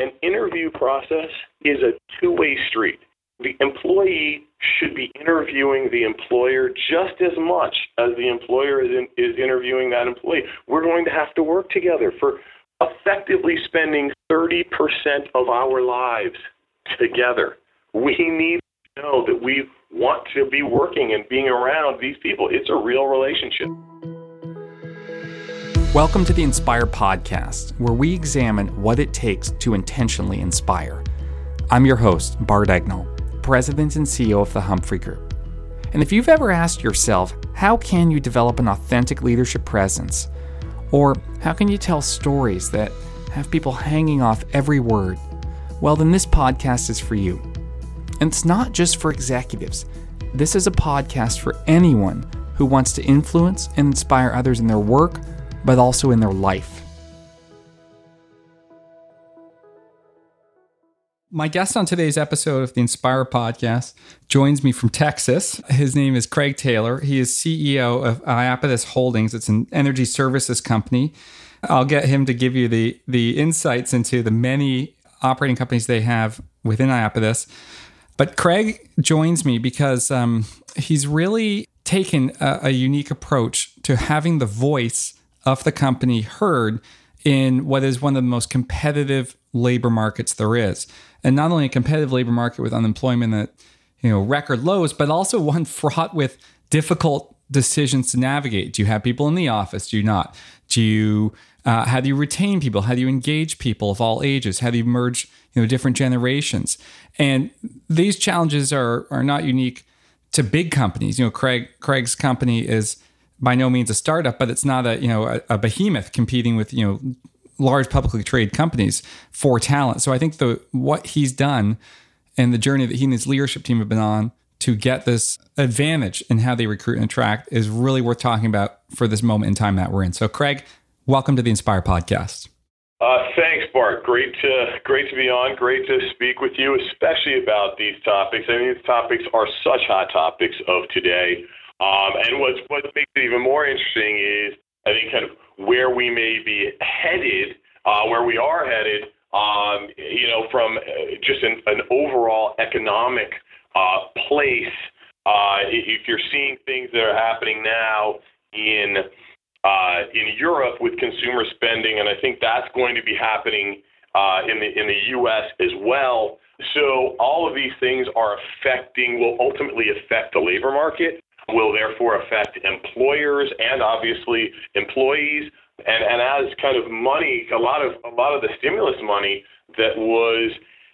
an interview process is a two way street. The employee should be interviewing the employer just as much as the employer is, in, is interviewing that employee. We're going to have to work together for effectively spending 30% of our lives together. We need to know that we want to be working and being around these people. It's a real relationship. Welcome to the Inspire Podcast, where we examine what it takes to intentionally inspire. I'm your host, Bart Egnal, President and CEO of the Humphrey Group. And if you've ever asked yourself, how can you develop an authentic leadership presence? Or how can you tell stories that have people hanging off every word? Well, then this podcast is for you. And it's not just for executives, this is a podcast for anyone who wants to influence and inspire others in their work but also in their life. My guest on today's episode of the Inspire podcast joins me from Texas. His name is Craig Taylor. He is CEO of Iapetus Holdings. It's an energy services company. I'll get him to give you the the insights into the many operating companies they have within Iapetus. But Craig joins me because um, he's really taken a, a unique approach to having the voice of the company heard in what is one of the most competitive labor markets there is. And not only a competitive labor market with unemployment at you know record lows, but also one fraught with difficult decisions to navigate. Do you have people in the office? Do you not? Do you uh, how do you retain people? How do you engage people of all ages? How do you merge you know different generations? And these challenges are are not unique to big companies. You know, Craig Craig's company is by no means a startup, but it's not a you know a, a behemoth competing with you know large publicly traded companies for talent. So I think the what he's done and the journey that he and his leadership team have been on to get this advantage in how they recruit and attract is really worth talking about for this moment in time that we're in. So Craig, welcome to the Inspire podcast. Uh, thanks, Bart. Great to great to be on. Great to speak with you, especially about these topics. I mean, these topics are such hot topics of today. Um, and what's what makes it even more interesting is I think kind of where we may be headed, uh, where we are headed. Um, you know, from uh, just an, an overall economic uh, place. Uh, if you're seeing things that are happening now in uh, in Europe with consumer spending, and I think that's going to be happening uh, in the in the U.S. as well. So all of these things are affecting, will ultimately affect the labor market will therefore affect employers and obviously employees. And, and as kind of money, a lot of a lot of the stimulus money that was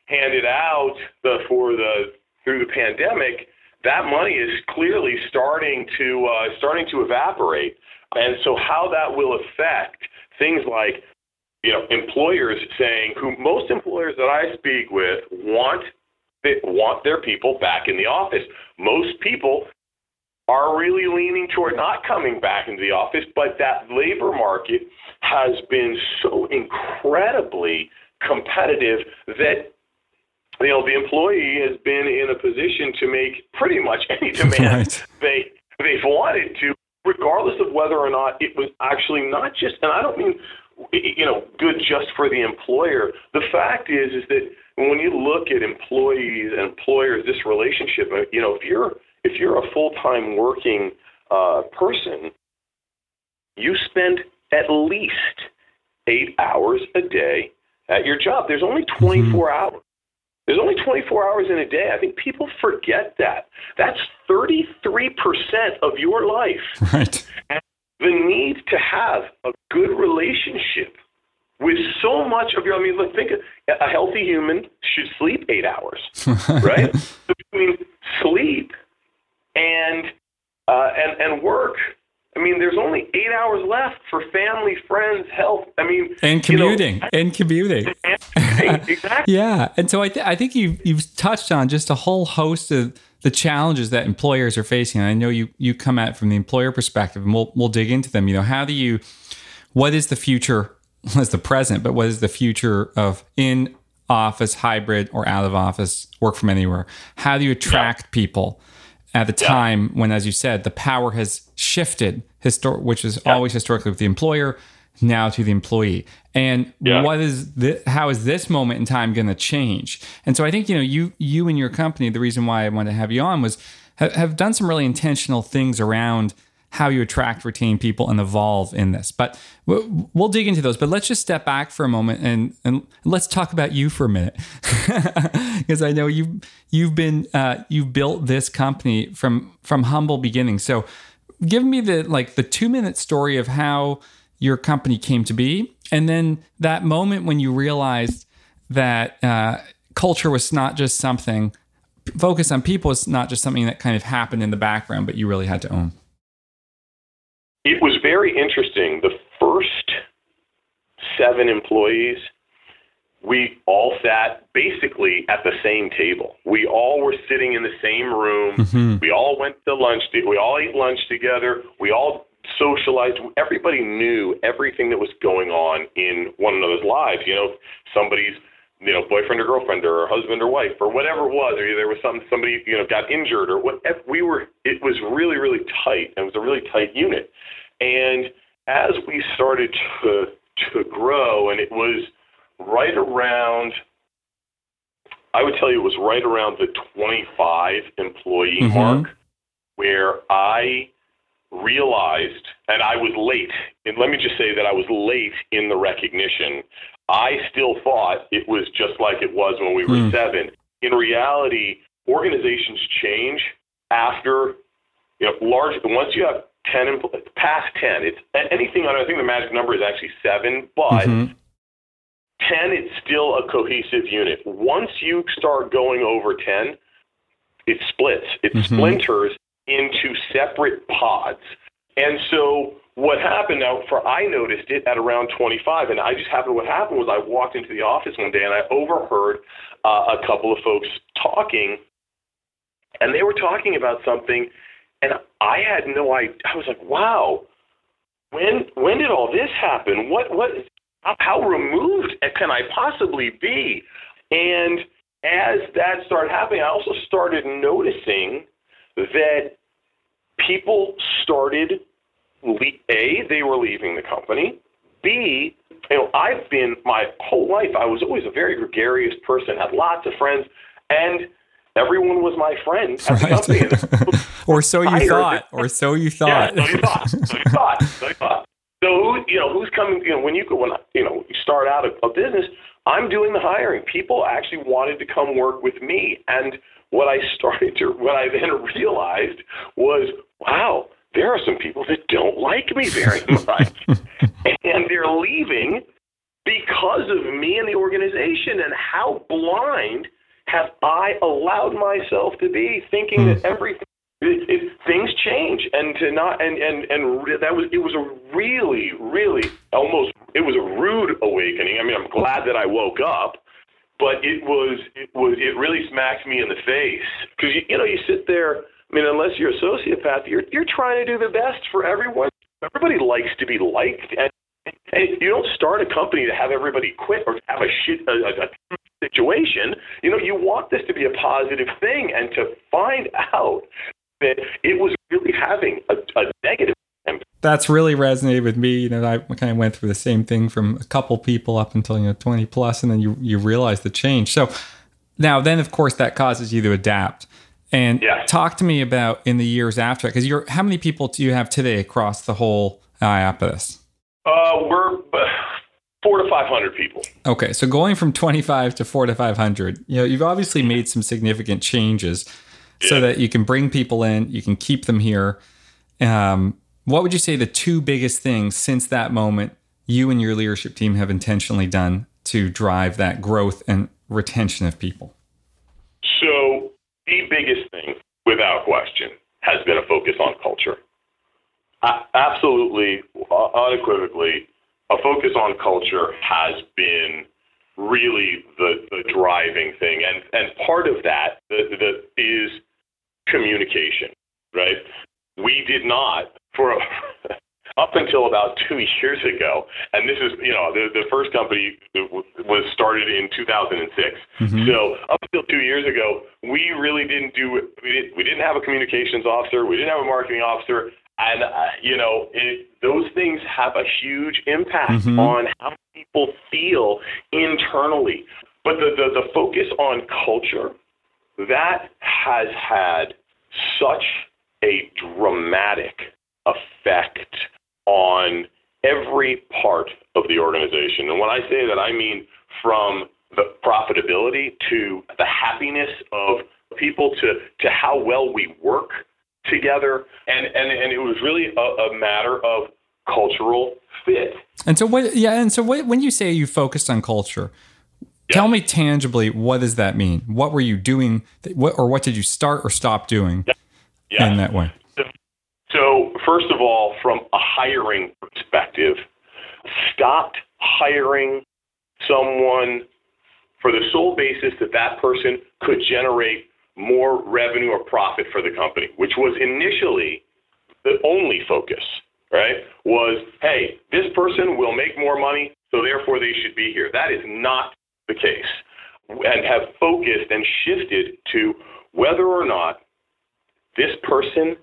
handed out the, for the through the pandemic, that money is clearly starting to uh, starting to evaporate. And so, how that will affect things like you know employers saying, who most employers that I speak with want want their people back in the office. Most people are really leaning toward not coming back into the office, but that labor market has been so incredibly competitive that you know the employee has been in a position to make pretty much any demand right. they they've wanted to, regardless of whether or not it was actually not just and I don't mean you know good just for the employer. The fact is is that when you look at employees and employers, this relationship, uh, you know, if you're if you're a full time working uh, person, you spend at least eight hours a day at your job. There's only mm-hmm. 24 mm-hmm. hours. There's only 24 hours in a day. I think people forget that. That's 33% of your life. Right. And the need to have a good relationship with so much of your, I mean, look, think a healthy human should sleep eight hours, right? Between sleep and uh, and and work. I mean, there's only eight hours left for family, friends, health. I mean, and commuting, you know, and commuting. Exactly. yeah, and so I, th- I think you've you've touched on just a whole host of the challenges that employers are facing. And I know you you come at it from the employer perspective, and we'll we'll dig into them. You know, how do you? What is the future? What's the present? But what is the future of in office, hybrid, or out of office, work from anywhere? How do you attract yeah. people? At the time when, as you said, the power has shifted, histor- which is yeah. always historically with the employer. now to the employee and yeah. what is this, how is this moment in time going to change and so i think you know you you and your company the reason why i wanted to have you on was have, have done some really intentional things around how you attract, retain people, and evolve in this. But we'll dig into those. But let's just step back for a moment and, and let's talk about you for a minute, because I know you you've been uh, you've built this company from from humble beginnings. So give me the like the two minute story of how your company came to be, and then that moment when you realized that uh, culture was not just something focus on people is not just something that kind of happened in the background, but you really had to own. It was very interesting. The first seven employees, we all sat basically at the same table. We all were sitting in the same room. Mm-hmm. We all went to lunch. We all ate lunch together. We all socialized. Everybody knew everything that was going on in one another's lives. You know, somebody's you know, boyfriend or girlfriend or husband or wife or whatever it was, or there was some somebody you know got injured or what. We were. It was really really tight. And it was a really tight unit, and as we started to to grow, and it was right around. I would tell you it was right around the 25 employee mm-hmm. mark where I realized, and I was late, and let me just say that I was late in the recognition I still thought it was just like it was when we were mm. seven. In reality, organizations change after you know large. Once you have ten past ten, it's anything. I think the magic number is actually seven, but. Mm-hmm. 10 it's still a cohesive unit once you start going over 10 it splits it mm-hmm. splinters into separate pods and so what happened now for I noticed it at around 25 and I just happened what happened was I walked into the office one day and I overheard uh, a couple of folks talking and they were talking about something and I had no idea I was like wow when when did all this happen? What what how removed can I possibly be? And as that started happening I also started noticing that people started a, they were leaving the company. B, you know, I've been my whole life. I was always a very gregarious person, had lots of friends, and everyone was my friend at right. the company. or so you thought. Or so you thought. Yeah, so you thought. So you thought. So you thought. So who, you know, who's coming? You know, when you go, when you know, you start out a, a business, I'm doing the hiring. People actually wanted to come work with me, and what I started to, what I then realized was, wow, there are some people that don't like me very much. and they're leaving because of me and the organization. And how blind have I allowed myself to be thinking mm. that hmm. everything it, it, things change and to not and and and that was it was a really really almost it was a rude awakening. I mean, I'm glad that I woke up, but it was it was it really smacked me in the face because you, you know you sit there I mean, unless you're a sociopath, you're you're trying to do the best for everyone. Everybody likes to be liked, and, and you don't start a company to have everybody quit or have a shit a, a, situation. You know, you want this to be a positive thing, and to find out that it was really having a, a negative. That's really resonated with me. You know, I kind of went through the same thing from a couple people up until you know 20 plus, and then you you realize the change. So now, then of course that causes you to adapt. And yeah. talk to me about in the years after, because you're how many people do you have today across the whole Iapetus? Uh, we're four to five hundred people. Okay, so going from twenty five to four to five hundred, you know, you've obviously made some significant changes yeah. so that you can bring people in, you can keep them here. Um, what would you say the two biggest things since that moment you and your leadership team have intentionally done to drive that growth and retention of people? So the biggest thing, without question, has been a focus on culture. Absolutely, uh, unequivocally, a focus on culture has been really the, the driving thing. And, and part of that the, the, is communication, right? We did not, for a, up until about two years ago, and this is, you know, the, the first company was started in 2006. Mm-hmm. So up until two years ago, we really didn't do, we didn't, we didn't have a communications officer, we didn't have a marketing officer, and uh, you know it, those things have a huge impact mm-hmm. on how people feel internally. But the, the the focus on culture that has had such a dramatic effect on every part of the organization. And when I say that, I mean from the profitability to the happiness of people to, to how well we work together. And, and, and it was really a, a matter of cultural fit. And so what, yeah. And so what, when you say you focused on culture, Tell me tangibly, what does that mean? What were you doing, what, or what did you start or stop doing Yeah, in that way? So, first of all, from a hiring perspective, stopped hiring someone for the sole basis that that person could generate more revenue or profit for the company, which was initially the only focus, right? Was, hey, this person will make more money, so therefore they should be here. That is not the case. And have focused and shifted to whether or not this person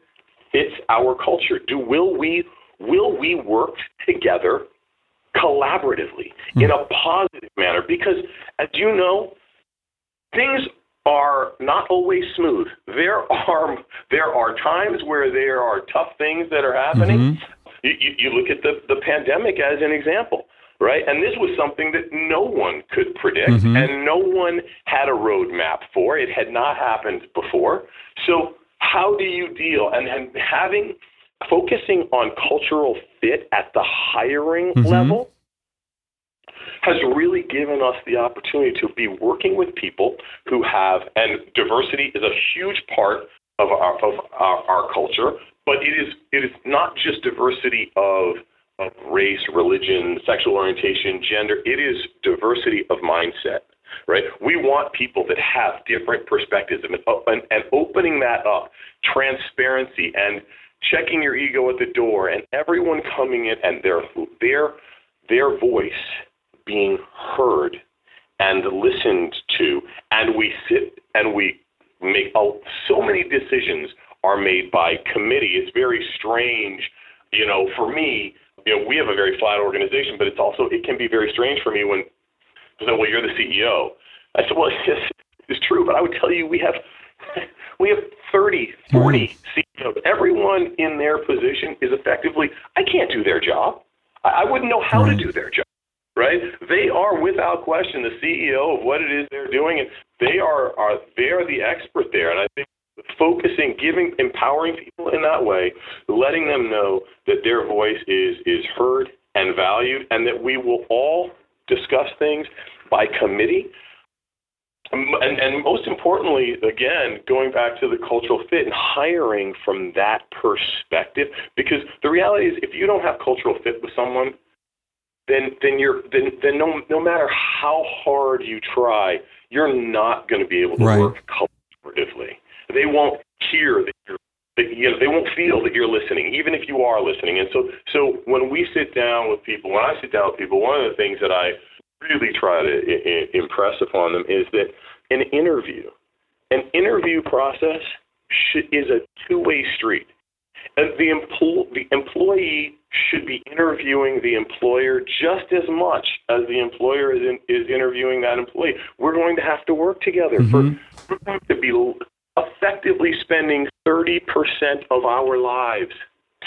fits our culture. Do will we will we work together collaboratively mm. in a positive manner? Because as you know, things are not always smooth. There are there are times where there are tough things that are happening. Mm-hmm. You, you, you look at the, the pandemic as an example, right? And this was something that no one could predict, mm-hmm. and no one had a roadmap for. It had not happened before. So how do you deal? And, and having focusing on cultural fit at the hiring mm-hmm. level has really given us the opportunity to be working with people who have, and diversity is a huge part of our, of our, our culture, but it is, it is not just diversity of, of race, religion, sexual orientation, gender, it is diversity of mindset right? We want people that have different perspectives and, uh, and, and opening that up, transparency and checking your ego at the door and everyone coming in and their their their voice being heard and listened to and we sit and we make oh, so many decisions are made by committee it's very strange you know for me you know we have a very flat organization but it's also it can be very strange for me when said, well, you're the CEO. I said, well, it's, it's true, but I would tell you we have we have 30, 40 mm. CEOs. Everyone in their position is effectively, I can't do their job. I, I wouldn't know how right. to do their job, right? They are without question the CEO of what it is they're doing, and they are, are they are the expert there. And I think focusing, giving, empowering people in that way, letting them know that their voice is is heard and valued, and that we will all discuss things by committee. And, and most importantly, again, going back to the cultural fit and hiring from that perspective, because the reality is, if you don't have cultural fit with someone, then then you're then then no no matter how hard you try, you're not going to be able to right. work collaboratively. They won't hear that you know, they won't feel that you're listening, even if you are listening. And so, so when we sit down with people, when I sit down with people, one of the things that I really try to I- I impress upon them is that an interview, an interview process should, is a two-way street. And the, empl- the employee should be interviewing the employer just as much as the employer is, in, is interviewing that employee. We're going to have to work together. Mm-hmm. For, we're going to be effectively spending 30% of our lives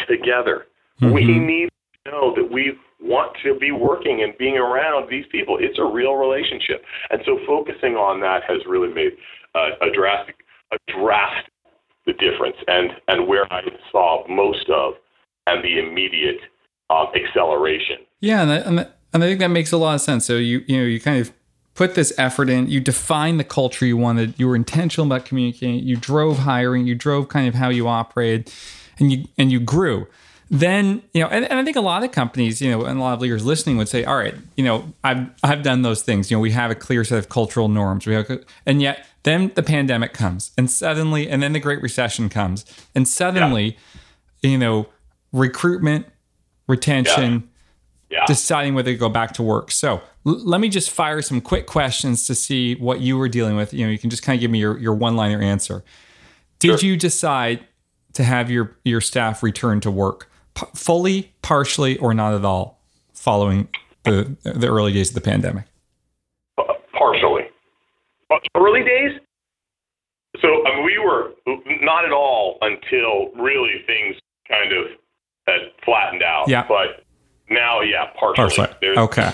together. Mm-hmm. We need to know that we want to be working and being around these people. It's a real relationship. And so focusing on that has really made uh, a drastic a drastic the difference and, and where I saw most of and the immediate uh, acceleration. Yeah, and I, and I think that makes a lot of sense. So you you know you kind of put this effort in, you define the culture you wanted, you were intentional about communicating, you drove hiring, you drove kind of how you operated, and you and you grew. Then you know and, and, i think a lot of companies you know and a lot of leaders listening would say all right you know i've i've done those things. You know we have a clear set of cultural norms. We have and yet then the pandemic comes and suddenly and then the great recession comes and suddenly yeah. you know recruitment retention yeah. Yeah. deciding whether to go back to work. So l- let me just fire some quick questions to see what you were dealing with you know you can just kind of give me your, your one liner answer did sure. you decide to have your your staff return to work, P- fully, partially, or not at all, following the the early days of the pandemic? Uh, partially. Uh, early days. So I mean, we were not at all until really things kind of had flattened out. Yeah. But now, yeah, partially. Partially. Okay.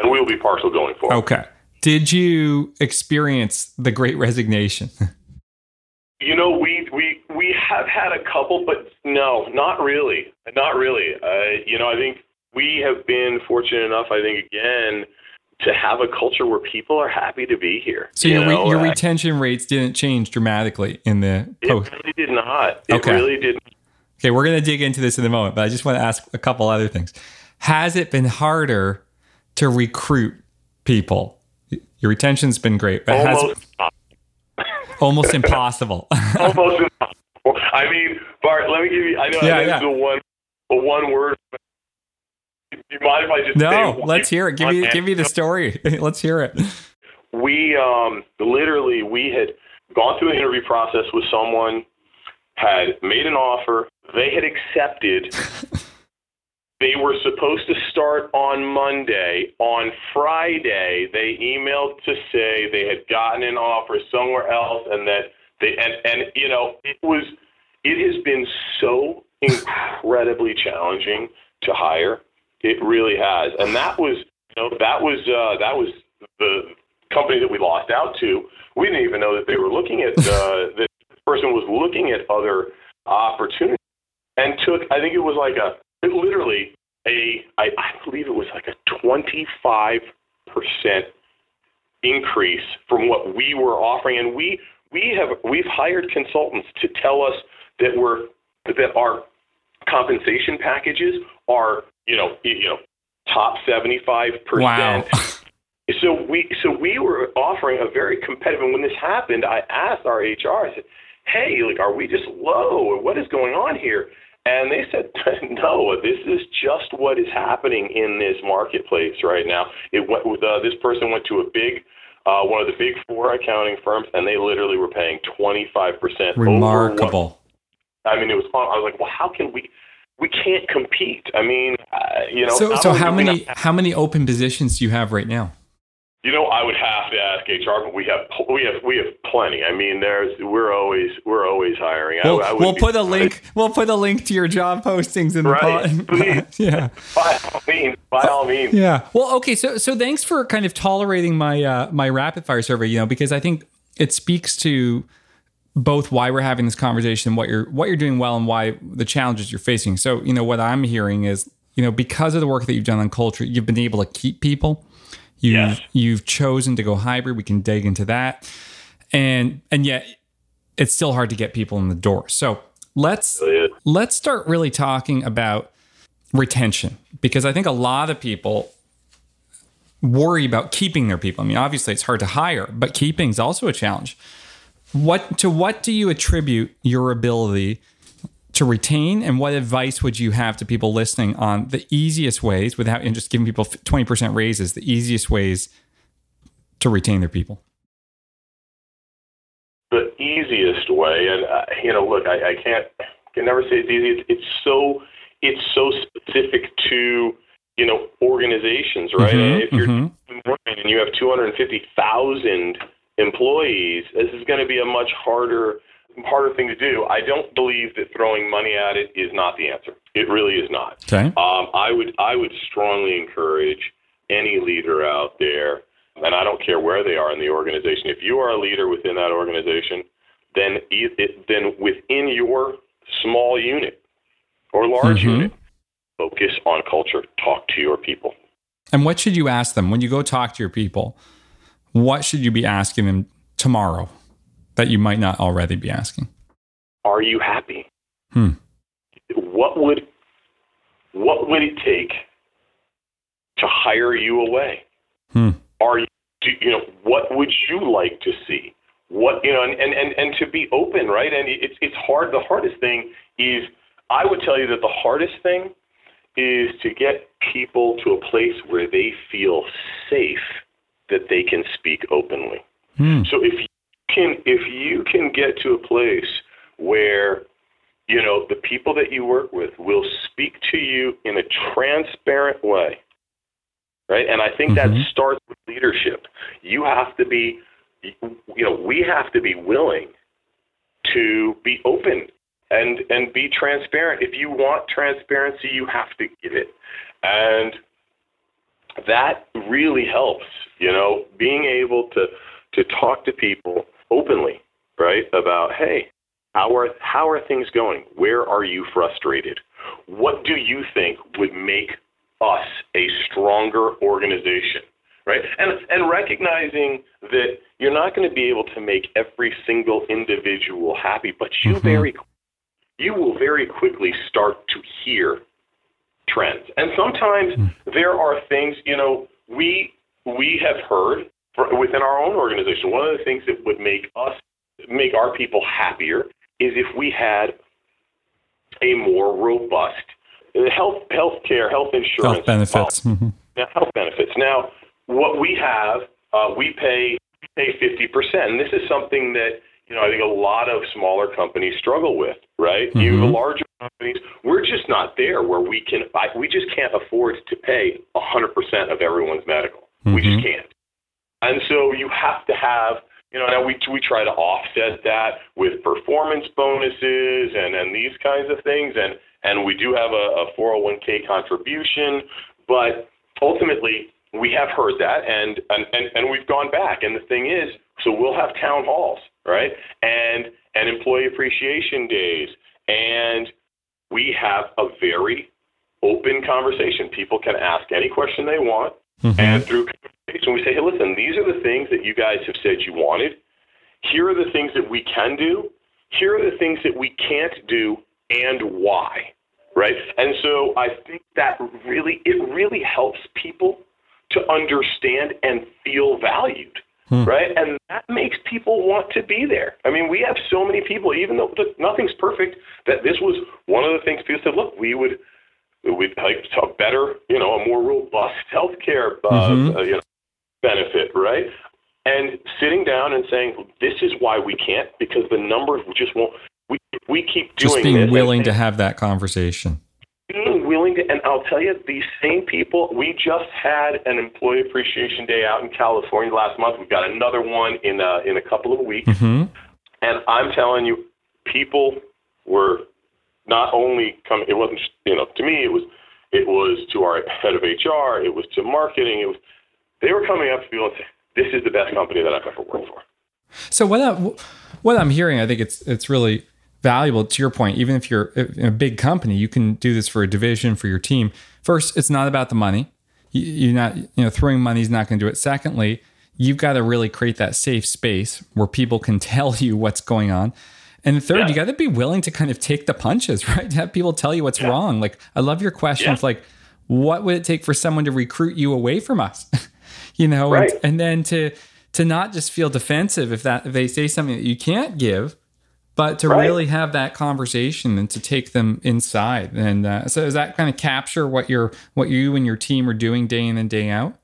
And we'll be partial going forward. Okay. Did you experience the Great Resignation? You know, we we we have had a couple, but no, not really, not really. Uh, you know, I think we have been fortunate enough. I think again to have a culture where people are happy to be here. So you your, know? your retention rates didn't change dramatically in the post. it really did not. It Okay. really did. Okay, we're going to dig into this in a moment, but I just want to ask a couple other things. Has it been harder to recruit people? Your retention's been great, but has Almost, almost impossible. almost impossible. I mean, Bart, let me give you. I know Yeah, I know yeah. the one, the one word. Do you mind if I just no, let's hear it. Give me give me the story. let's hear it. we um literally we had gone through an interview process with someone had made an offer they had accepted they were supposed to start on monday. On friday they emailed to say they had gotten an offer somewhere else and that they and and you know it was it has been so incredibly challenging to hire. It really has. And that was you know that was uh that was the company that we lost out to, we didn't even know that they were looking at uh, that the person was looking at other opportunities and took. I think it was like a literally a I, I believe it was like a twenty five percent increase from what we were offering, and we we have we've hired consultants to tell us that we're that our compensation packages are you know you know top 75 percent. Wow. So we so we were offering a very competitive. And when this happened, I asked our HR. I said, "Hey, like, are we just low, or what is going on here?" And they said, "No, this is just what is happening in this marketplace right now." It went with uh, this person went to a big. Uh, one of the big four accounting firms, and they literally were paying 25% over Remarkable. I mean, it was fun. I was like, well, how can we? We can't compete. I mean, uh, you know. So so how many how many open positions do you have right now? You know, I would have to ask HR, but we have we have we have plenty. I mean, there's we're always we're always hiring. We'll, I would we'll put a link. We'll put a link to your job postings in the Right, pod. yeah, By all means, by all means. yeah. Well, okay. So so thanks for kind of tolerating my uh, my rapid fire survey. You know, because I think it speaks to both why we're having this conversation, what you're what you're doing well, and why the challenges you're facing. So you know what I'm hearing is you know because of the work that you've done on culture, you've been able to keep people. You've Yes. you've chosen to go hybrid. We can dig into that, and and yet it's still hard to get people in the door. So let's let's start really talking about retention because I think a lot of people worry about keeping their people. I mean, obviously it's hard to hire, but keeping is also a challenge. What to what do you attribute your ability to retain and what advice would you have to people listening on the easiest ways without and just giving people 20% raises, the easiest ways to retain their people? The easiest way, and uh, you know, look, I, I can't can never say it's easy. It's, it's so it's so specific to you know organizations, right? Mhm, if you're mhm. and you have 250,000 employees, this is going to be a much harder harder thing to do. I don't believe that throwing money at it is not the answer. It really is not. Okay. Um, I would I would strongly encourage any leader out there, and I don't care where they are in the organization. If you are a leader within that organization, then it, then within your small unit or large Mhm. unit, focus on culture. Talk to your people. And what should you ask them when you go talk to your people? What should you be asking them tomorrow that you might not already be asking? Are you happy? Hmm. What would what would it take to hire you away? Hmm. Are you do, you know what would you like to see? What you know, and, and, and, and to be open, right? And it's it's hard. The hardest thing is, I would tell you that the hardest thing is to get people to a place where they feel safe that they can speak openly. Hmm. So if you can if you can get to a place where you know the people that you work with will speak to you in a transparent way. Right? And I think mm-hmm. that starts with leadership. You have to be you know, we have to be willing to be open and and be transparent. If you want transparency, you have to give it. And that really helps, you know, being able to to talk to people openly, right? About, hey, how are how are things going? Where are you frustrated? What do you think would make us a stronger organization? Right? And and recognizing that you're not going to be able to make every single individual happy, but you mm-hmm. very you will very quickly start to hear trends. And sometimes mm. there are things, you know, we we have heard within our own organization. One of the things that would make us make our people happier is if we had a more robust health health care, health insurance, health benefits. mm-hmm. health benefits. Now, what we have, uh, we pay pay fifty percent, and this is something that you know I think a lot of smaller companies struggle with. Right, mm-hmm. you larger companies, we're just not there where we can. I, we just can't afford to pay hundred percent of everyone's medical. Mm-hmm. We just mm-hmm. can't. And so you have to have you know, now we we try to offset that with performance bonuses and and these kinds of things, and and we do have a, a 401k contribution, but ultimately we have heard that and, and and and we've gone back. And the thing is, so we'll have town halls, right, and and employee appreciation days, and we have a very open conversation. People can ask any question they want, mm-hmm. and through and we say, hey, listen, these are the things that you guys have said you wanted. Here are the things that we can do. Here are the things that we can't do and why. Right? And so I think that really, it really helps people to understand and feel valued. Hmm. Right? And that makes people want to be there. I mean, we have so many people, even though nothing's perfect, that this was one of the things people said, look, we would we'd like a better, you know, a more robust healthcare, uh, mm-hmm. uh, you know, benefit, right? And sitting down and saying, this is why we can't, because the numbers just won't. We, we keep doing Just being willing to have that conversation. Being willing to, and I'll tell you, these same people, we just had an Employee Appreciation Day out in California last month. We've got another one in, uh, in a couple of weeks. Mm-hmm. And I'm telling you, people were not only coming, it wasn't, you know, to me, it was, it was to our head of HR, it was to marketing, it was, they were coming up to people and saying, "This is the best company that I've ever worked for." So what I, what I'm hearing, I think it's it's really valuable to your point. Even if you're in a big company, you can do this for a division for your team. First, it's not about the money. You're not you know throwing money is not going to do it. Secondly, you've got to really create that safe space where people can tell you what's going on. And third, yeah. you got to be willing to kind of take the punches, right? To have people tell you what's yeah. wrong. Like I love your questions. Yeah. Like, what would it take for someone to recruit you away from us? you know, right. and, and then to to not just feel defensive if that if they say something that you can't give, but to right. really have that conversation and to take them inside. And uh, so, does that kind of capture what your what you and your team are doing day in and day out?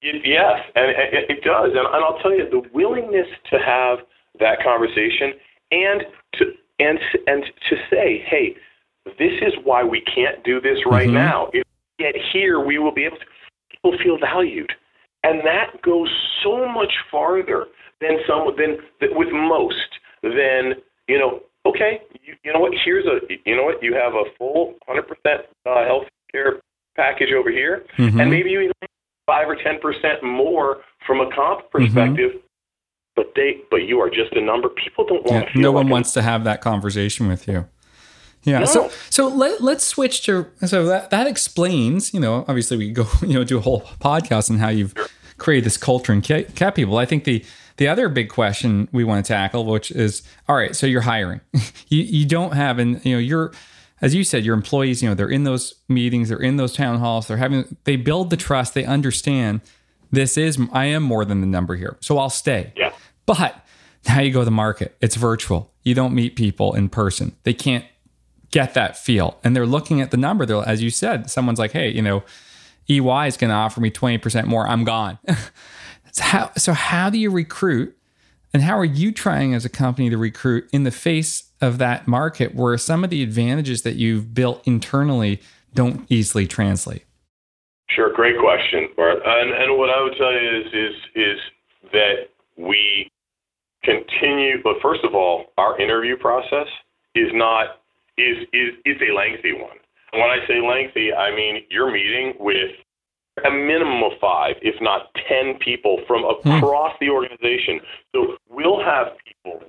It, yes, and it, it does. And, and I'll tell you, the willingness to have that conversation and to and and to say, hey, this is why we can't do this right mm-hmm. now. If we get here, we will be able to. People feel valued. And that goes so much farther than some than, than with most than you know. Okay, you, you know what? Here's a you know what? You have a full 100% uh, health care package over here, mm-hmm. and maybe you even five or 10 percent more from a comp mm-hmm. perspective. Mm-hmm. But they, but you are just a number. People don't want. Yeah, no one wants to have that conversation with you. Yeah. No. So so let let's switch to so that that explains, you know, obviously we go, you know, do a whole podcast on how you've create this culture and kept people. I think the the other big question we want to tackle, which is, all right, so you're hiring, you you don't have, and you know, you're as you said, your employees, you know, they're in those meetings, they're in those town halls, they're having, they build the trust, they understand this is, I am more than the number here, so I'll stay. Yeah. But now you go to the market, it's virtual. You don't meet people in person. They can't get that feel, and they're looking at the number. They're, as you said, someone's like, hey, you know EY is going to offer me 20% more. I'm gone. so, how, so, how do you recruit? And how are you trying as a company to recruit in the face of that market where some of the advantages that you've built internally don't easily translate? Sure, great question, Bart. And, and what I would tell you is is is that we continue. But first of all, our interview process is not is is is a lengthy one. And when I say lengthy, I mean you're meeting with a minimum of five, if not ten people from across hmm. the organization. So we'll have people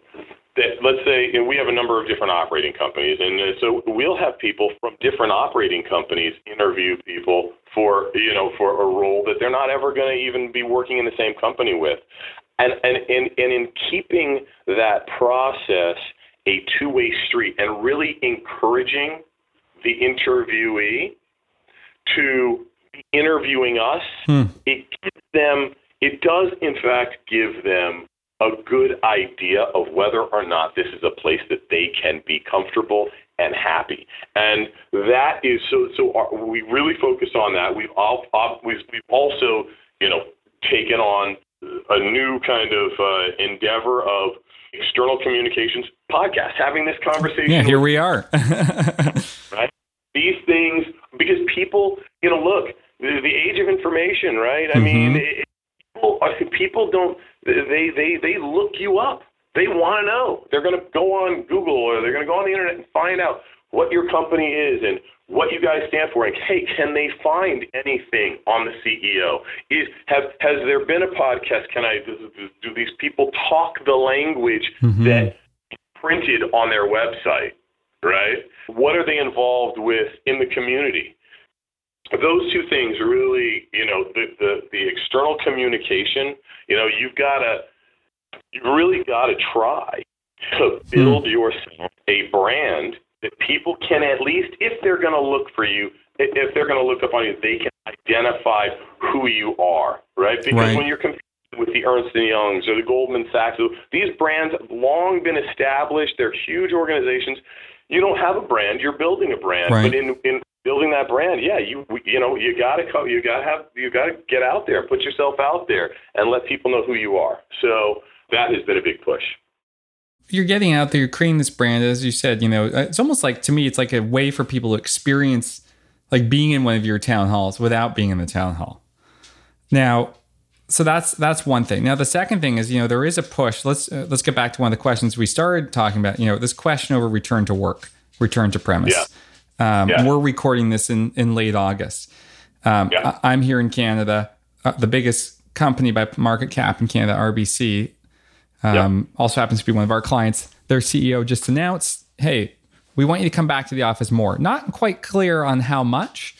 that let's say and we have a number of different operating companies and uh, so we'll have people from different operating companies interview people for you know for a role that they're not ever going to even be working in the same company with and and and, and in keeping that process a two-way street and really encouraging the interviewee to interviewing us hmm. it gives them it does in fact give them a good idea of whether or not this is a place that they can be comfortable and happy. And that is so. So our, we really focus on that. We've all we've, we've also you know taken on a new kind of uh, endeavor of external communications podcast, having this conversation. Yeah, here we are. These things because people, you know, look, the, the age of information, right? I mm-hmm. mean, it, people people don't they they they look you up. They want to know. They're going to go on Google or they're going to go on the internet and find out what your company is and what you guys stand for. And hey, can they find anything on the CEO? Is have has there been a podcast? Can I do, do these people talk the language mm-hmm. that printed on their website? Right? What are they involved with in the community? those two things really, you know, the, the, the external communication, you know, you've got to, you really got to try to build hmm. yourself a brand that people can at least, if they're going to look for you, if they're going to look up on you, they can identify who you are, right? Because right. when you're competing with the Ernst and Youngs or the Goldman Sachs, these brands have long been established. They're huge organizations. You don't have a brand; you're building a brand. Right. But in in building that brand, yeah, you you know you got to you got to have you got to get out there, put yourself out there, and let people know who you are. So that has been a big push. You're getting out there, you're creating this brand, as you said. You know, uh, it's almost like to me, it's like a way for people to experience like being in one of your town halls without being in the town hall. Now, so that's that's one thing. Now the second thing is, you know, there is a push. Let's uh, let's get back to one of the questions we started talking about. You know, this question over return to work, return to premise. Yeah. Um, yeah. We're recording this in, in late August. Um, yeah. I, am here in Canada. Uh, the biggest company by market cap in Canada, RBC, um, yeah. also happens to be one of our clients. Their CEO just announced, "Hey, we want you to come back to the office more." Not quite clear on how much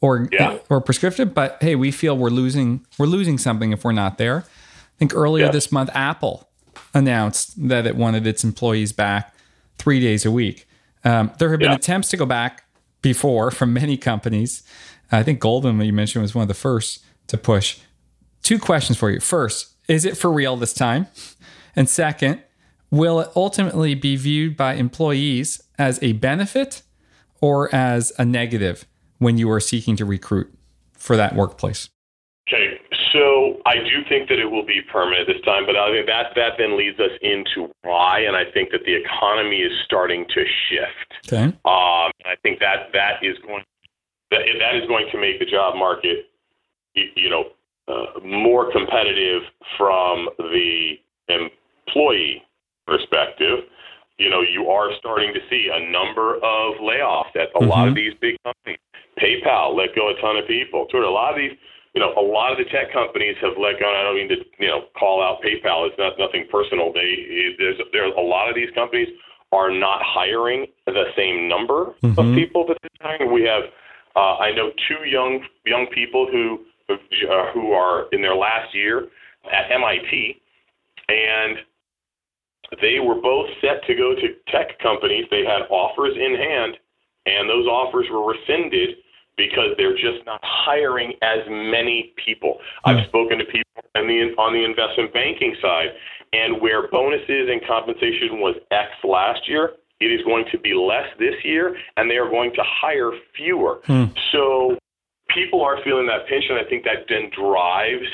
or yeah. or prescriptive, but hey, we feel we're losing we're losing something if we're not there. I think earlier this month, Apple announced that it wanted its employees back three days a week. Um, there have been yeah. attempts to go back before from many companies. I think Goldman, you mentioned, was one of the first to push. Two questions for you. First, is it for real this time? And second, will it ultimately be viewed by employees as a benefit or as a negative when you are seeking to recruit for that workplace? Okay, so I do think that it will be permanent this time, but I think that that then leads us into why, and I think that the economy is starting to shift. Okay. Um, I think that that is going that that is going to make the job market, you know, uh, more competitive from the employee perspective. You know, you are starting to see a number of layoffs at a mm-hmm. lot of these big companies. PayPal let go a ton of people. Twitter, a lot of these you know, a lot of the tech companies have let go. I don't mean to, you know, call out PayPal. It's not nothing personal. They there's there's a lot of these companies are not hiring the same number mm-hmm. of people that they're hiring. We have, uh, I know two young young people who uh, who are in their last year at MIT, and they were both set to go to tech companies. They had offers in hand, and those offers were rescinded because they're just not hiring as many people. Mm-hmm. I've spoken to people on the on the investment banking side, and where bonuses and compensation was X last year, it is going to be less this year, and they are going to hire fewer. Mm. So people are feeling that pinch, and I think that then drives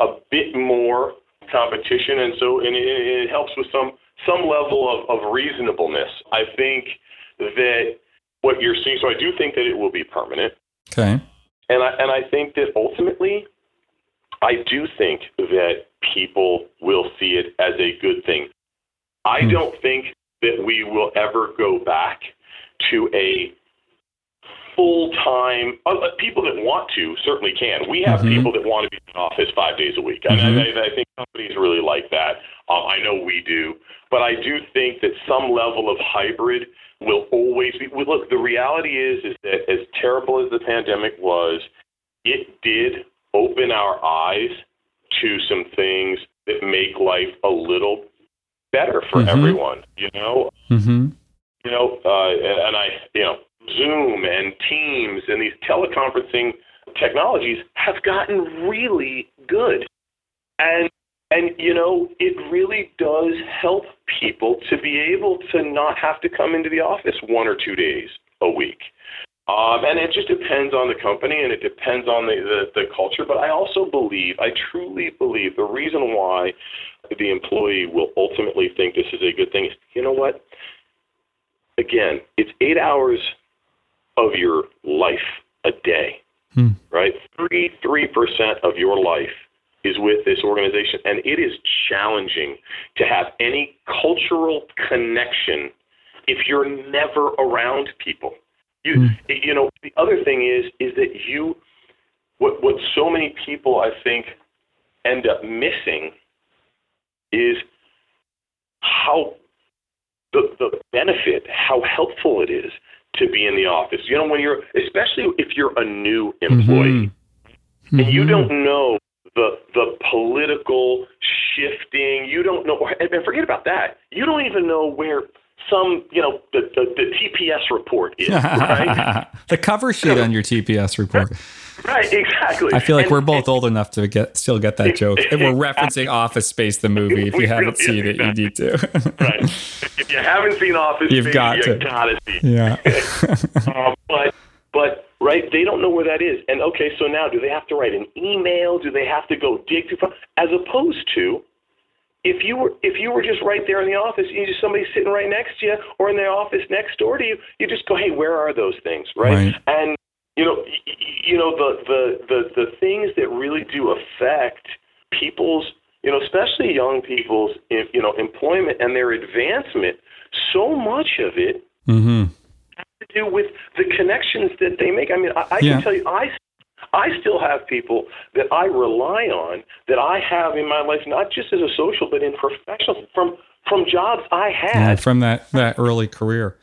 a bit more competition, and so and it, it helps with some some level of, of reasonableness. I think that what you're seeing. So I do think that it will be permanent. Okay. And I and I think that ultimately, I do think that people will see it as a good thing. I hmm. don't think that we will ever go back to a full time. Uh, uh, people that want to certainly can. We have mm-hmm. people that want to be in office five days a week, and mm-hmm. I, I, think companies really like that. Um, I know we do, but I do think that some level of hybrid will always be. Look, the reality is is that as terrible as the pandemic was, it did open our eyes to some things that make life a little better for mm-hmm. everyone. You know. Mm-hmm. You know, uh, and, and I, you know, Zoom and Teams and these teleconferencing technologies have gotten really good. And and you know, it really does help people to be able to not have to come into the office one or two days a week. Um, and it just depends on the company and it depends on the, the, the culture. But I also believe, I truly believe, the reason why the employee will ultimately think this is a good thing is, you know what? Again, it's eight hours of your life a day, hmm. right? 33% of your life is with this organization, and it is challenging to have any cultural connection if you're never around people. You, hmm. you know, the other thing is, is that you, what, what so many people I think end up missing is how the, the benefit, how helpful it is to be in the office. You know, when you're, especially if you're a new employee mm-hmm. and you mm-hmm. don't know political shifting, you don't know, and forget about that. You don't even know where some, you know, the, the, the TPS report is, right? the cover sheet on your TPS report. Right, exactly. I feel like and, we're both old enough to get still get that joke. And we're referencing Office Space, the movie. If you haven't seen it, you need to. right. If you haven't seen Office You've Space, got you to. gotta see. Yeah. um, but but right, they don't know where that is. And okay, so now do they have to write an email? Do they have to go dig through? As opposed to if you were if you were just right there in the office, you just somebody sitting right next to you or in the office next door to you, you just go, hey, where are those things, right? right. And you know, you know the, the the the things that really do affect people's, you know, especially young people's, you know, employment and their advancement. So much of it mm-hmm. Do with the connections that they make. I mean, I, I yeah. can tell you, I I still have people that I rely on that I have in my life, not just as a social, but in professional from from jobs I had yeah, from that that early career.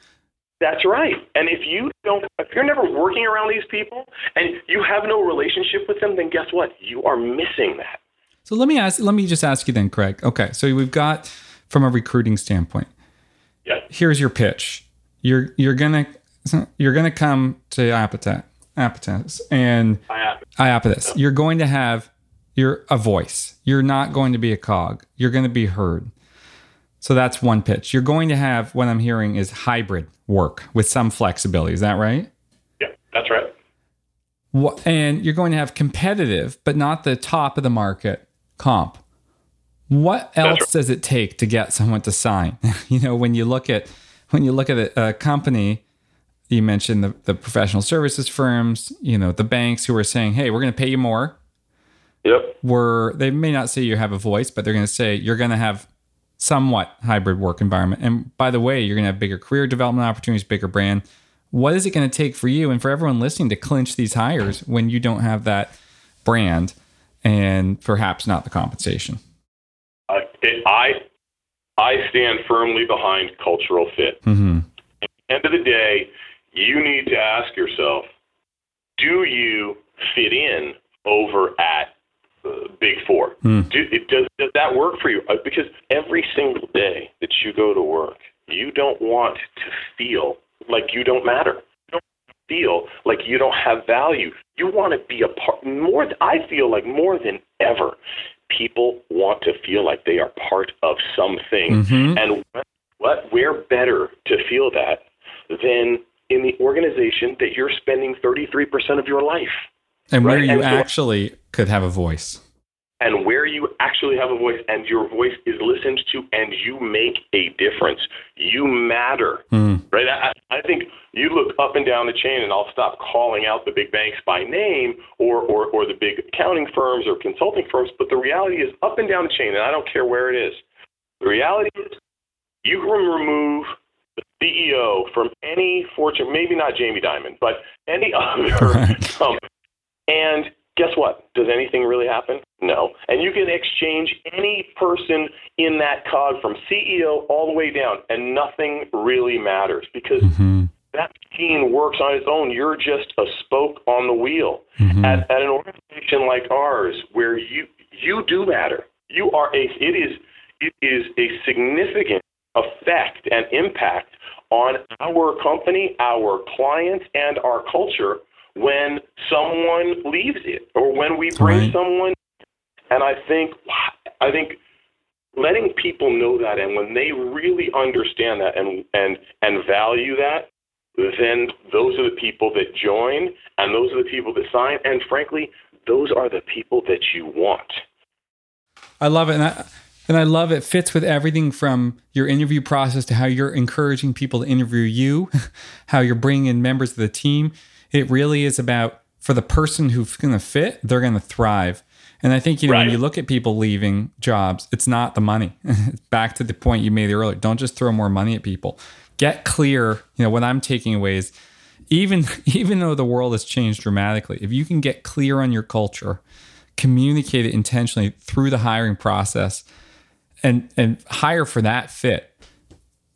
That's right. And if you don't, if you're never working around these people and you have no relationship with them, then guess what? You are missing that. So let me ask. Let me just ask you then, Craig. Okay, so we've got from a recruiting standpoint. Yeah. Here's your pitch. You're you're gonna you're gonna come to Iapetus Iapetus and Iapetus. You're going to have you're a voice. You're not going to be a cog. You're going to be heard. So that's one pitch. You're going to have what I'm hearing is hybrid work with some flexibility. Is that right? Yeah, that's right. What, and you're going to have competitive, but not the top of the market comp. What else right. does it take to get someone to sign? you know, when you look at when you look at a, a company you mentioned the, the professional services firms, you know, the banks who are saying, hey, we're going to pay you more. Yep. Where they may not say you have a voice, but they're going to say you're going to have somewhat hybrid work environment. And by the way, you're going to have bigger career development opportunities, bigger brand. What is it going to take for you and for everyone listening to clinch these hires when you don't have that brand and perhaps not the compensation? Uh, it, I I stand firmly behind cultural fit. Mm-hmm. At the end of the day, you need to ask yourself do you fit in over at uh, Big Four? Mm. Do, it, does, does that work for you? Uh, because every single day that you go to work, you don't want to feel like you don't matter. You don't feel like you don't have value. You want to be a part more. I feel like more than ever, people want to feel like they are part of something. Mm-hmm. And what, what where better to feel that than in the organization that you're spending 33% of your life. And where right? you and actually so, could have a voice. And where you actually have a voice and your voice is listened to and you make a difference. You matter, mm. right? I, I think you look up and down the chain, and I'll stop calling out the big banks by name or, or, or the big accounting firms or consulting firms, but the reality is up and down the chain, and I don't care where it is. The reality is you can remove CEO from any fortune, maybe not Jamie Dimon, but any other um, and guess what? Does anything really happen? No. And you can exchange any person in that cog from CEO all the way down, and nothing really matters because mm-hmm. that machine works on its own. You're just a spoke on the wheel. Mm-hmm. At, at an organization like ours, where you you do matter, you are a. It is it is a significant effect and impact on our company, our clients, and our culture when someone leaves it or when we bring right. someone. And I think I think letting people know that and when they really understand that and and and value that then those are the people that join and those are the people that sign and frankly those are the people that you want i love it and I, love it fits with everything from your interview process to how you're encouraging people to interview you how you're bringing in members of the team it really is about for the person who's going to fit, they're going to thrive. And I think you know right. when you look at people leaving jobs, it's not the money. Back to the point you made earlier. Don't just throw more money at people. Get clear. You know what I'm taking away is even even though the world has changed dramatically, if you can get clear on your culture, communicate it intentionally through the hiring process, and and hire for that fit,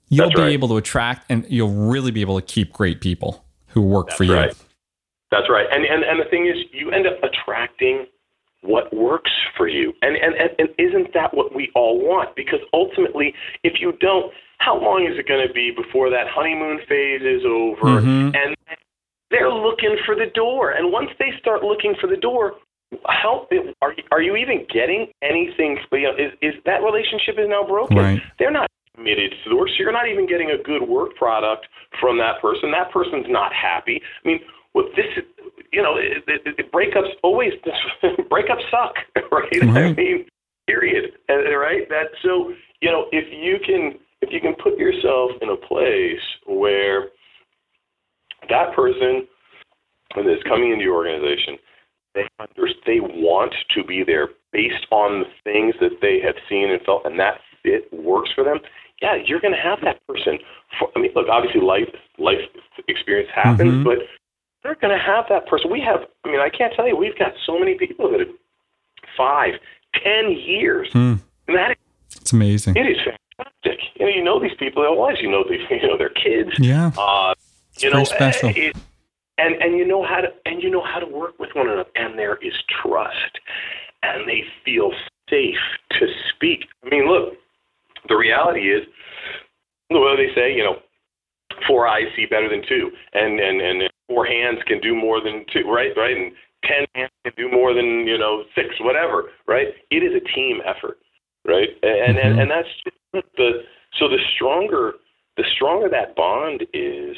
you'll That's be right. able to attract and you'll really be able to keep great people who work That's for you. Right. That's right. And, and and the thing is, you end up attracting what works for you. And, and and and isn't that what we all want? Because ultimately, if you don't, how long is it going to be before that honeymoon phase is over? Mm-hmm. And they're looking for the door. And once they start looking for the door, how are are you even getting anything? You know, is is that relationship is now broken? Right. They're not committed to the work. So you're not even getting a good work product from that person. That person's not happy. I mean, well, this, you know, it, it, it breakups always breakups suck, right? Mm-hmm. I mean, period. Right? That so you know, if you can if you can put yourself in a place where that person that is coming into your organization, they under, they want to be there based on the things that they have seen and felt, and that fit works for them yeah, you're going to have that person. For, I mean, look, obviously life life experience happens, mm-hmm. but they're going to have that person. We have, I mean, I can't tell you, we've got so many people that have five, ten years. Mm. And that it's amazing. It is fantastic. You know, you know these people their lives. You know, they, you know their kids. Yeah. Uh, it's you know, special. It, and and you know how to and you know how to work with one another. And there is trust, and they feel safe to speak. I mean, look the reality is, well, they say, you know, four eyes see better than two, and and and four hands can do more than two, right? Right, and ten hands can do more than you know six, whatever, right? It is a team effort, right? And mm-hmm. and and that's the so the stronger the stronger that bond is,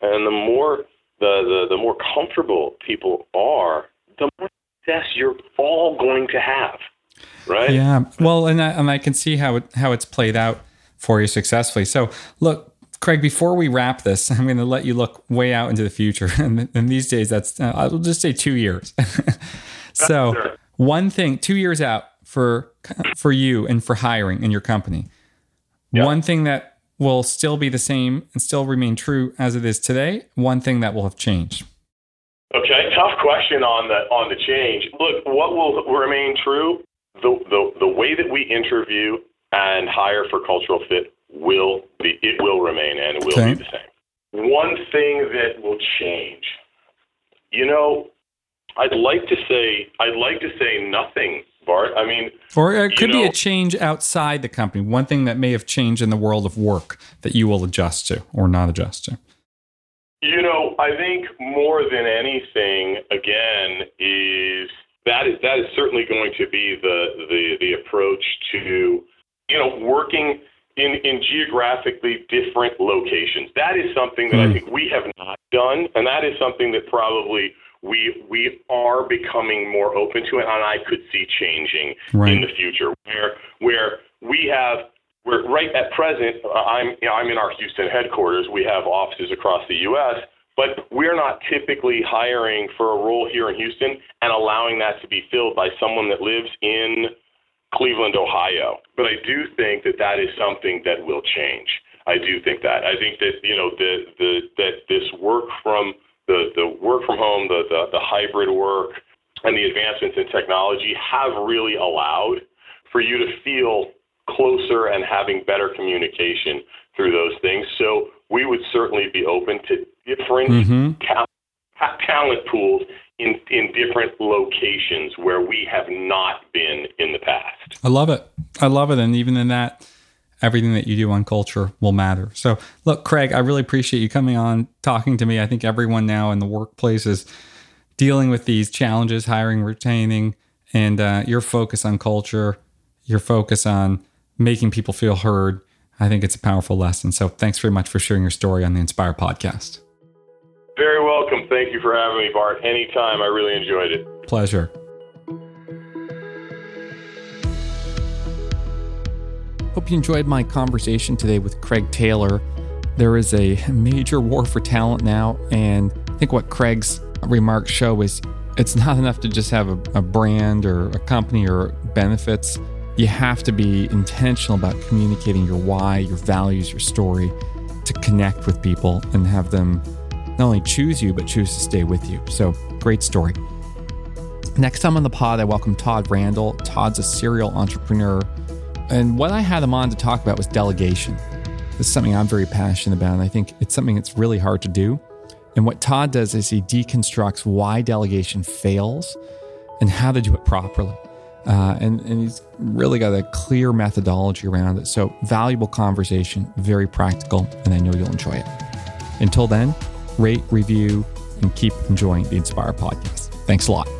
and the more the the, the more comfortable people are, the more success you're all going to have right? Yeah. Well, and I, and I can see how it how it's played out for you successfully. So, look, Craig, before we wrap this, I'm going to let you look way out into the future. And, and these days, that's uh, I'll just say two years. so, sure. one thing, two years out for for you and for hiring in your company. One thing that will still be the same and still remain true as it is today. One thing that will have changed. Okay, tough question on the on the change. Look, what will remain true the, the, the way that we interview and hire for cultural fit will be, it will remain and it will okay. be the same. One thing that will change, you know, I'd like to say, I'd like to say nothing, Bart. I mean, or it could know, be a change outside the company. One thing that may have changed in the world of work that you will adjust to or not adjust to. You know, I think more than anything, again, is that is that is certainly going to be the the, the approach to you know working in, in geographically different locations. That is something that mm. I hmm. think we have not done, and that is something that probably we we are becoming more open to it, and I could see changing right. in the future, where where we have. We're right at present. Uh, I'm you know, I'm in our Houston headquarters. We have offices across the U.S., but we're not typically hiring for a role here in Houston and allowing that to be filled by someone that lives in Cleveland, Ohio. But I do think that that is something that will change. I do think that. I think that you know the the that this work from the the work from home, the the, the hybrid work, and the advancements in technology have really allowed for you to feel closer and having better communication through those things. So we would certainly be open to different mm-hmm. ta- talent pools in, in different locations where we have not been in the past. I love it. I love it. And even in that, everything that you do on culture will matter. So, look, Craig, I really appreciate you coming on, talking to me. I think everyone now in the workplace is dealing with these challenges, hiring, retaining, and uh, your focus on culture, your focus on making people feel heard. I think it's a powerful lesson. So, thanks very much for sharing your story on the Inspire podcast. Very welcome. Thank you for having me, Bart. Anytime. I really enjoyed it. Pleasure. Hope you enjoyed my conversation today with Craig Taylor. There is a major war for talent now, and I think what Craig's remarks show is it's not enough to just have a, a brand or a company or benefits. You have to be intentional about communicating your why, your values, your story to connect with people and have them not only choose you, but choose to stay with you. So, great story. Next time on the pod, I welcome Todd Randall. Todd's a serial entrepreneur. And what I had him on to talk about was delegation. This is something I'm very passionate about. And I think it's something that's really hard to do. And what Todd does is he deconstructs why delegation fails and how to do it properly. Uh, and, and he's really got a clear methodology around it. So, valuable conversation, very practical, and I know you'll enjoy it. Until then, rate, review, and keep enjoying the Inspire podcast. Thanks a lot.